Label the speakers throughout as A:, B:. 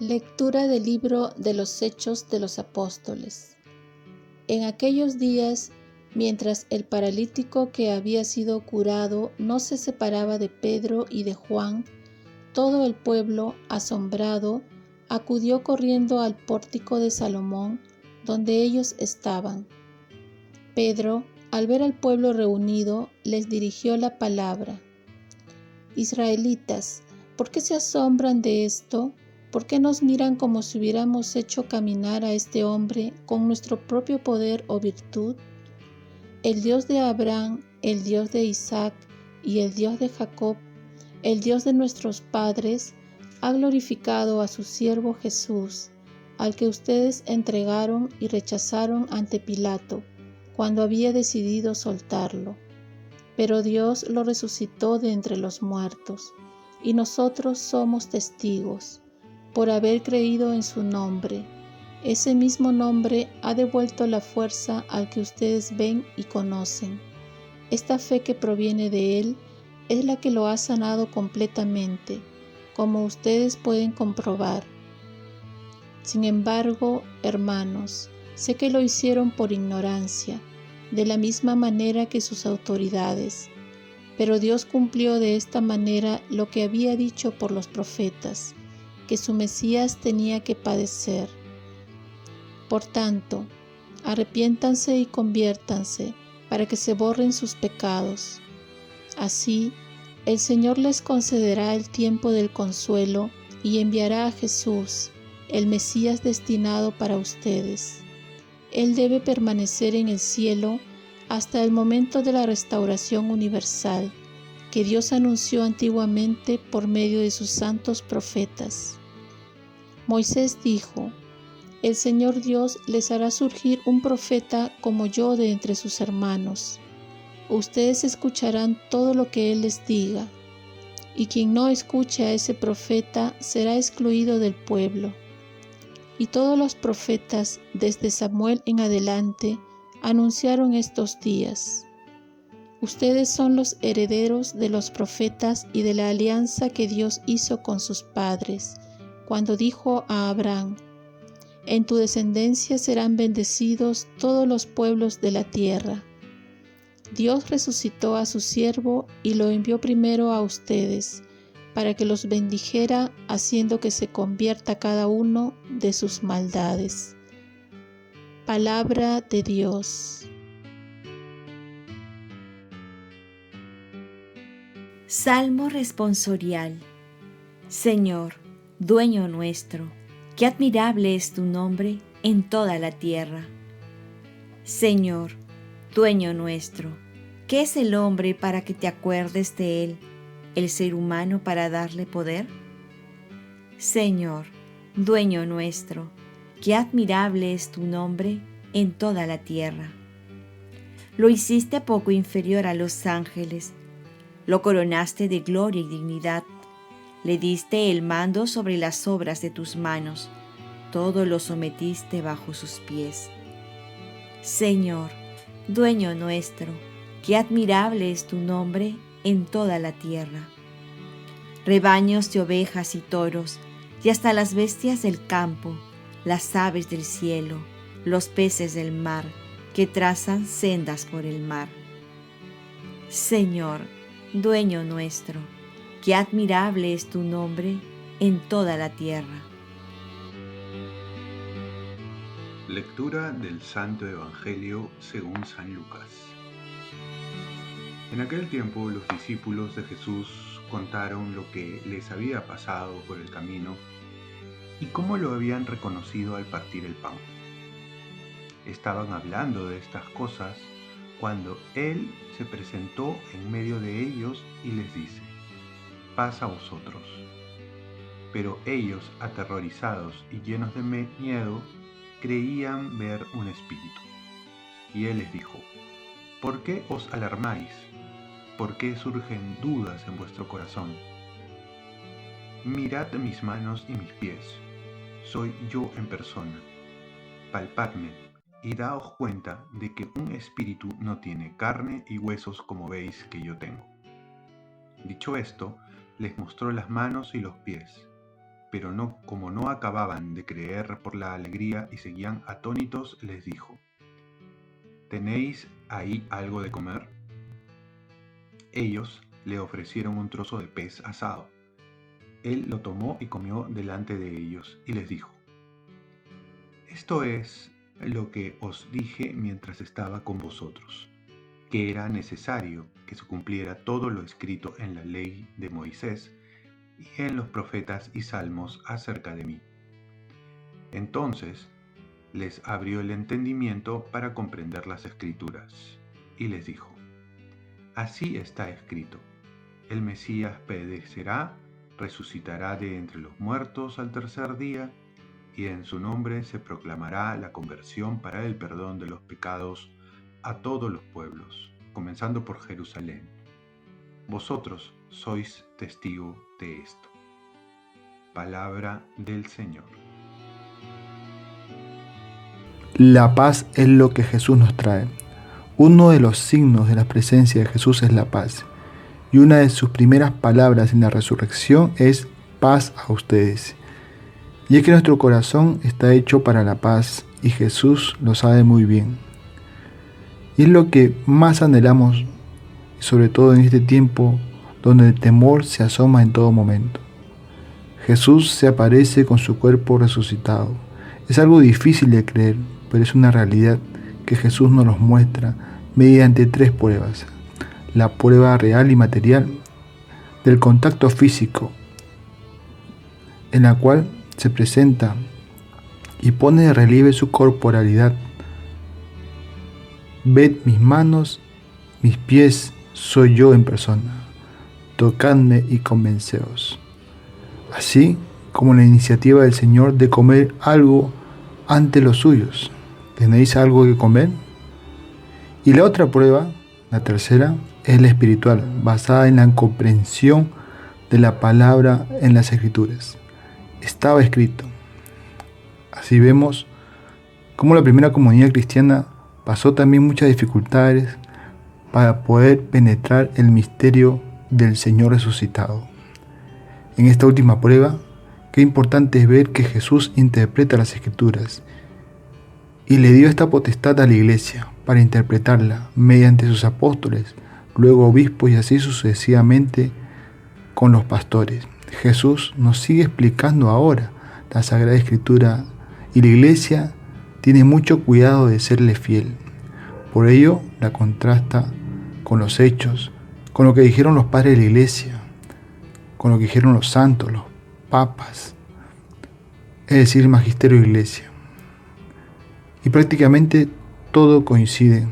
A: Lectura del libro de los Hechos de los Apóstoles. En aquellos días, mientras el paralítico que había sido curado no se separaba de Pedro y de Juan, todo el pueblo, asombrado, acudió corriendo al pórtico de Salomón, donde ellos estaban. Pedro, al ver al pueblo reunido, les dirigió la palabra. Israelitas, ¿por qué se asombran de esto? ¿Por qué nos miran como si hubiéramos hecho caminar a este hombre con nuestro propio poder o virtud? El Dios de Abraham, el Dios de Isaac y el Dios de Jacob, el Dios de nuestros padres, ha glorificado a su siervo Jesús, al que ustedes entregaron y rechazaron ante Pilato, cuando había decidido soltarlo. Pero Dios lo resucitó de entre los muertos, y nosotros somos testigos por haber creído en su nombre. Ese mismo nombre ha devuelto la fuerza al que ustedes ven y conocen. Esta fe que proviene de Él es la que lo ha sanado completamente, como ustedes pueden comprobar. Sin embargo, hermanos, sé que lo hicieron por ignorancia, de la misma manera que sus autoridades. Pero Dios cumplió de esta manera lo que había dicho por los profetas que su Mesías tenía que padecer. Por tanto, arrepiéntanse y conviértanse para que se borren sus pecados. Así, el Señor les concederá el tiempo del consuelo y enviará a Jesús, el Mesías destinado para ustedes. Él debe permanecer en el cielo hasta el momento de la restauración universal que Dios anunció antiguamente por medio de sus santos profetas. Moisés dijo, El Señor Dios les hará surgir un profeta como yo de entre sus hermanos. Ustedes escucharán todo lo que Él les diga, y quien no escuche a ese profeta será excluido del pueblo. Y todos los profetas, desde Samuel en adelante, anunciaron estos días. Ustedes son los herederos de los profetas y de la alianza que Dios hizo con sus padres, cuando dijo a Abraham, En tu descendencia serán bendecidos todos los pueblos de la tierra. Dios resucitó a su siervo y lo envió primero a ustedes, para que los bendijera haciendo que se convierta cada uno de sus maldades. Palabra de Dios.
B: Salmo responsorial. Señor, dueño nuestro, qué admirable es tu nombre en toda la tierra. Señor, dueño nuestro, ¿qué es el hombre para que te acuerdes de él, el ser humano para darle poder? Señor, dueño nuestro, qué admirable es tu nombre en toda la tierra. Lo hiciste poco inferior a los ángeles, lo coronaste de gloria y dignidad. Le diste el mando sobre las obras de tus manos. Todo lo sometiste bajo sus pies. Señor, dueño nuestro, qué admirable es tu nombre en toda la tierra. Rebaños de ovejas y toros, y hasta las bestias del campo, las aves del cielo, los peces del mar, que trazan sendas por el mar. Señor, dueño nuestro, qué admirable es tu nombre en toda la tierra.
C: Lectura del Santo Evangelio según San Lucas. En aquel tiempo los discípulos de Jesús contaron lo que les había pasado por el camino y cómo lo habían reconocido al partir el pan. Estaban hablando de estas cosas cuando Él se presentó en medio de ellos y les dice, paz a vosotros. Pero ellos, aterrorizados y llenos de miedo, creían ver un espíritu. Y Él les dijo, ¿por qué os alarmáis? ¿Por qué surgen dudas en vuestro corazón? Mirad mis manos y mis pies, soy yo en persona. Palpadme y daos cuenta de que un espíritu no tiene carne y huesos como veis que yo tengo. Dicho esto, les mostró las manos y los pies. pero como no acababan de creer por la alegría y seguían atónitos, les dijo, ¿tenéis ahí algo de comer? Ellos le ofrecieron un trozo de pez asado. Él lo tomó y comió delante de ellos y les dijo, Esto es lo que os dije mientras estaba con vosotros, que era necesario que se cumpliera todo lo escrito en la ley de Moisés y en los profetas y salmos acerca de mí. Entonces les abrió el entendimiento para comprender las escrituras, y les dijo, Así está escrito, el Mesías perecerá, resucitará de entre los muertos al tercer día, y en su nombre se proclamará la conversión para el perdón de los pecados a todos los pueblos, comenzando por Jerusalén. Vosotros sois testigo de esto. Palabra del Señor.
D: La paz es lo que Jesús nos trae. Uno de los signos de la presencia de Jesús es la paz. Y una de sus primeras palabras en la resurrección es paz a ustedes. Y es que nuestro corazón está hecho para la paz y Jesús lo sabe muy bien. Y es lo que más anhelamos, sobre todo en este tiempo donde el temor se asoma en todo momento. Jesús se aparece con su cuerpo resucitado. Es algo difícil de creer, pero es una realidad que Jesús nos los muestra mediante tres pruebas. La prueba real y material del contacto físico, en la cual se presenta y pone de relieve su corporalidad. Ved mis manos, mis pies, soy yo en persona tocadme y convenceos. Así como la iniciativa del Señor de comer algo ante los suyos. ¿Tenéis algo que comer? Y la otra prueba, la tercera, es la espiritual, basada en la comprensión de la palabra en las escrituras. Estaba escrito. Así vemos cómo la primera comunidad cristiana pasó también muchas dificultades para poder penetrar el misterio del Señor resucitado. En esta última prueba, qué importante es ver que Jesús interpreta las escrituras y le dio esta potestad a la iglesia para interpretarla mediante sus apóstoles, luego obispos y así sucesivamente con los pastores. Jesús nos sigue explicando ahora la Sagrada Escritura y la iglesia tiene mucho cuidado de serle fiel. Por ello la contrasta con los hechos, con lo que dijeron los padres de la iglesia, con lo que dijeron los santos, los papas, es decir, el magisterio de iglesia. Y prácticamente todo coincide.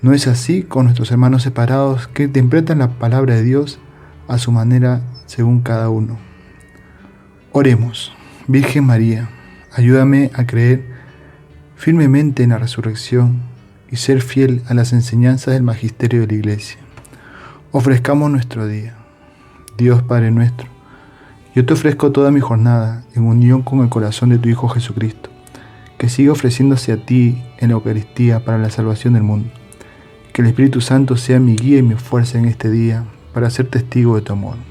D: No es así con nuestros hermanos separados que interpretan la palabra de Dios a su manera según cada uno. Oremos, Virgen María, ayúdame a creer firmemente en la resurrección y ser fiel a las enseñanzas del magisterio de la Iglesia. Ofrezcamos nuestro día. Dios Padre nuestro, yo te ofrezco toda mi jornada en unión con el corazón de tu Hijo Jesucristo, que siga ofreciéndose a ti en la Eucaristía para la salvación del mundo. Que el Espíritu Santo sea mi guía y mi fuerza en este día para ser testigo de tu amor.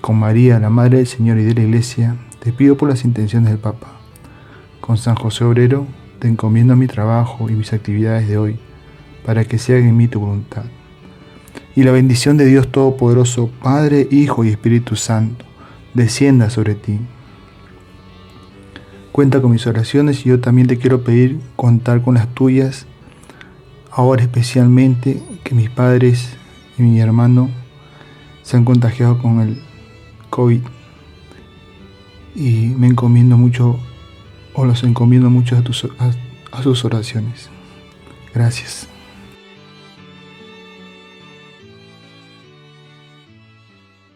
D: Con María, la Madre del Señor y de la Iglesia, te pido por las intenciones del Papa. Con San José Obrero, te encomiendo mi trabajo y mis actividades de hoy, para que se haga en mí tu voluntad y la bendición de Dios Todopoderoso, Padre, Hijo y Espíritu Santo, descienda sobre ti. Cuenta con mis oraciones y yo también te quiero pedir contar con las tuyas, ahora especialmente que mis padres y mi hermano se han contagiado con el COVID y me encomiendo mucho o los encomiendo mucho a, tus, a sus oraciones. Gracias.